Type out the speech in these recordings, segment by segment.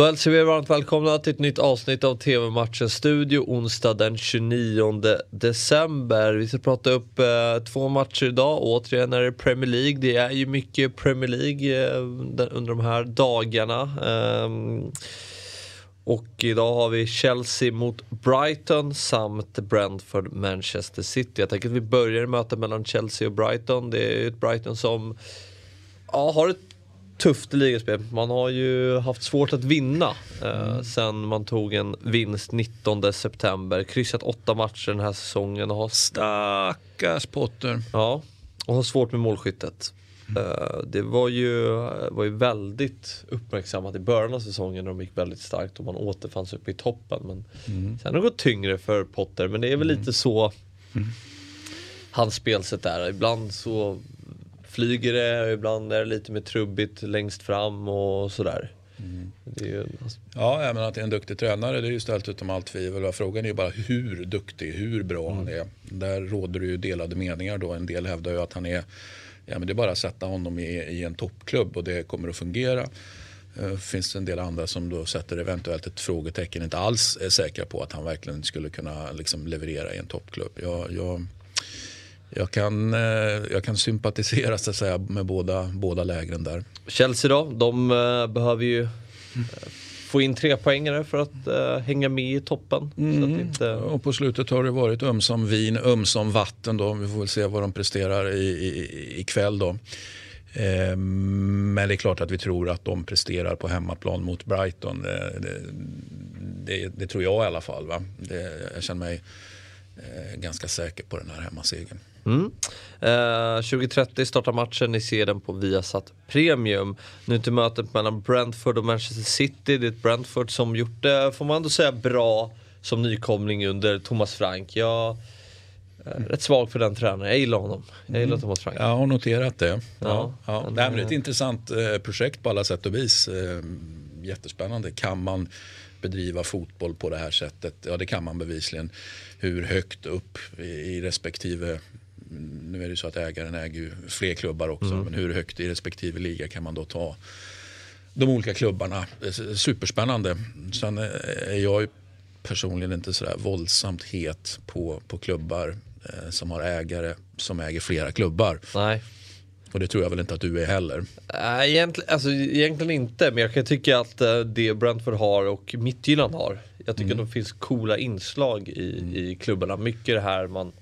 Då hälsar vi er varmt välkomna till ett nytt avsnitt av TV-matchen Studio onsdag den 29 december. Vi ska prata upp eh, två matcher idag. Återigen är det Premier League. Det är ju mycket Premier League eh, under de här dagarna. Eh, och idag har vi Chelsea mot Brighton samt Brentford Manchester City. Jag tänker att vi börjar mötet mellan Chelsea och Brighton. Det är ett Brighton som ja, har ett tufft ligaspel. Man har ju haft svårt att vinna eh, mm. sen man tog en vinst 19 september. Kryssat åtta matcher den här säsongen och har... Stackars Potter. Ja, och har svårt med målskyttet. Uh, det var ju, var ju väldigt uppmärksammat i början av säsongen när de gick väldigt starkt och man återfanns uppe i toppen. Men mm. Sen har det gått tyngre för Potter men det är väl mm. lite så mm. hans spelsätt är. Ibland så flyger det ibland är det lite mer trubbigt längst fram och sådär. Mm. Ju... Ja, men att det är en duktig tränare det är ju ställt utom allt tvivel. Frågan är ju bara hur duktig, hur bra mm. han är. Där råder det ju delade meningar då. En del hävdar ju att han är, ja men det är bara att sätta honom i, i en toppklubb och det kommer att fungera. Uh, finns det en del andra som då sätter eventuellt ett frågetecken, inte alls är säkra på att han verkligen skulle kunna liksom leverera i en toppklubb. Jag, jag jag kan, eh, jag kan sympatisera så att säga, med båda, båda lägren där. Chelsea då, de uh, behöver ju uh, få in tre poängare för att uh, hänga med i toppen. Mm. Inte... Och på slutet har det varit ömsom vin, ömsom vatten. Då. Vi får väl se vad de presterar i, i, ikväll. Då. Eh, men det är klart att vi tror att de presterar på hemmaplan mot Brighton. Det, det, det, det tror jag i alla fall. Va? jag känner mig ganska säker på den här hemmasegern. Mm. Eh, 2030 startar matchen, ni ser den på Viasat Premium. Nu till mötet mellan Brentford och Manchester City. Det är ett Brentford som gjort det, får man ändå säga, bra som nykomling under Thomas Frank. Jag är mm. rätt svag för den tränaren, jag gillar honom. Jag gillar mm. Thomas Frank. Jag har noterat det. Ja, ja. ja. Det är ett intressant eh, projekt på alla sätt och vis. Eh, jättespännande. Kan man bedriva fotboll på det här sättet? Ja, det kan man bevisligen. Hur högt upp i respektive nu är det så att ägaren äger ju fler klubbar också. Mm. Men hur högt i respektive liga kan man då ta de olika klubbarna? Superspännande. Sen är jag personligen inte sådär våldsamt het på, på klubbar eh, som har ägare som äger flera klubbar. Nej. Och det tror jag väl inte att du är heller. Äh, egentligen, alltså, egentligen inte, men jag kan tycka att uh, det Brentford har och Midtjylland har. Jag tycker mm. att det finns coola inslag i, mm. i klubbarna. Mycket det här man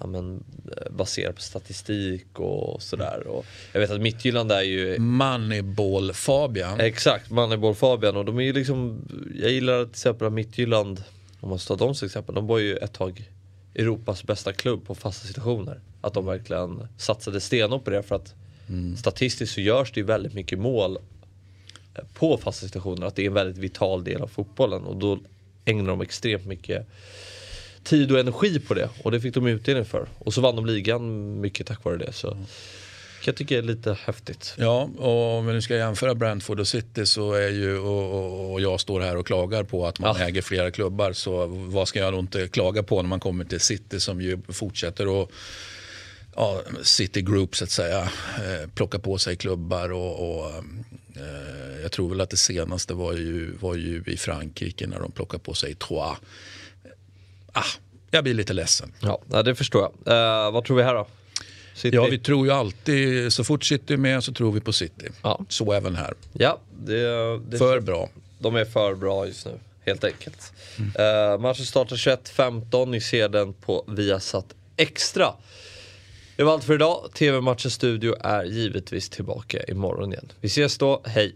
ja, men, eh, baserat på statistik och sådär. Och jag vet att Midtjylland är ju... Moneyball Fabian. Exakt, Moneyball Fabian. Och de är ju liksom, jag gillar till exempel att Midtjylland, om man tar dem som exempel, de var ju ett tag Europas bästa klubb på fasta situationer. Att de verkligen satsade stenhårt på det för att mm. statistiskt så görs det ju väldigt mycket mål eh, på fasta situationer. Att det är en väldigt vital del av fotbollen och då ägnar de extremt mycket tid och energi på det och det fick de utdelning för. Och så vann de ligan mycket tack vare det. Så mm. jag tycker det är lite häftigt. Ja, och om vi nu ska jämföra Brentford och City så är ju, och, och jag står här och klagar på att man ja. äger flera klubbar. Så vad ska jag då inte klaga på när man kommer till City som ju fortsätter att ja, City Group så att säga, eh, plocka på sig klubbar och, och eh, jag tror väl att det senaste var ju, var ju i Frankrike när de plockade på sig Troyes ah, jag blir lite ledsen. Ja, det förstår jag. Uh, vad tror vi här då? City. Ja, vi tror ju alltid, så fort City är med så tror vi på City. Ja. Så även här. Ja, det, det för bra. De är för bra just nu, helt enkelt. Mm. Uh, matchen startar 21.15, ni ser den på Viasat Extra. Det var allt för idag. TV-matchens studio är givetvis tillbaka imorgon igen. Vi ses då, hej!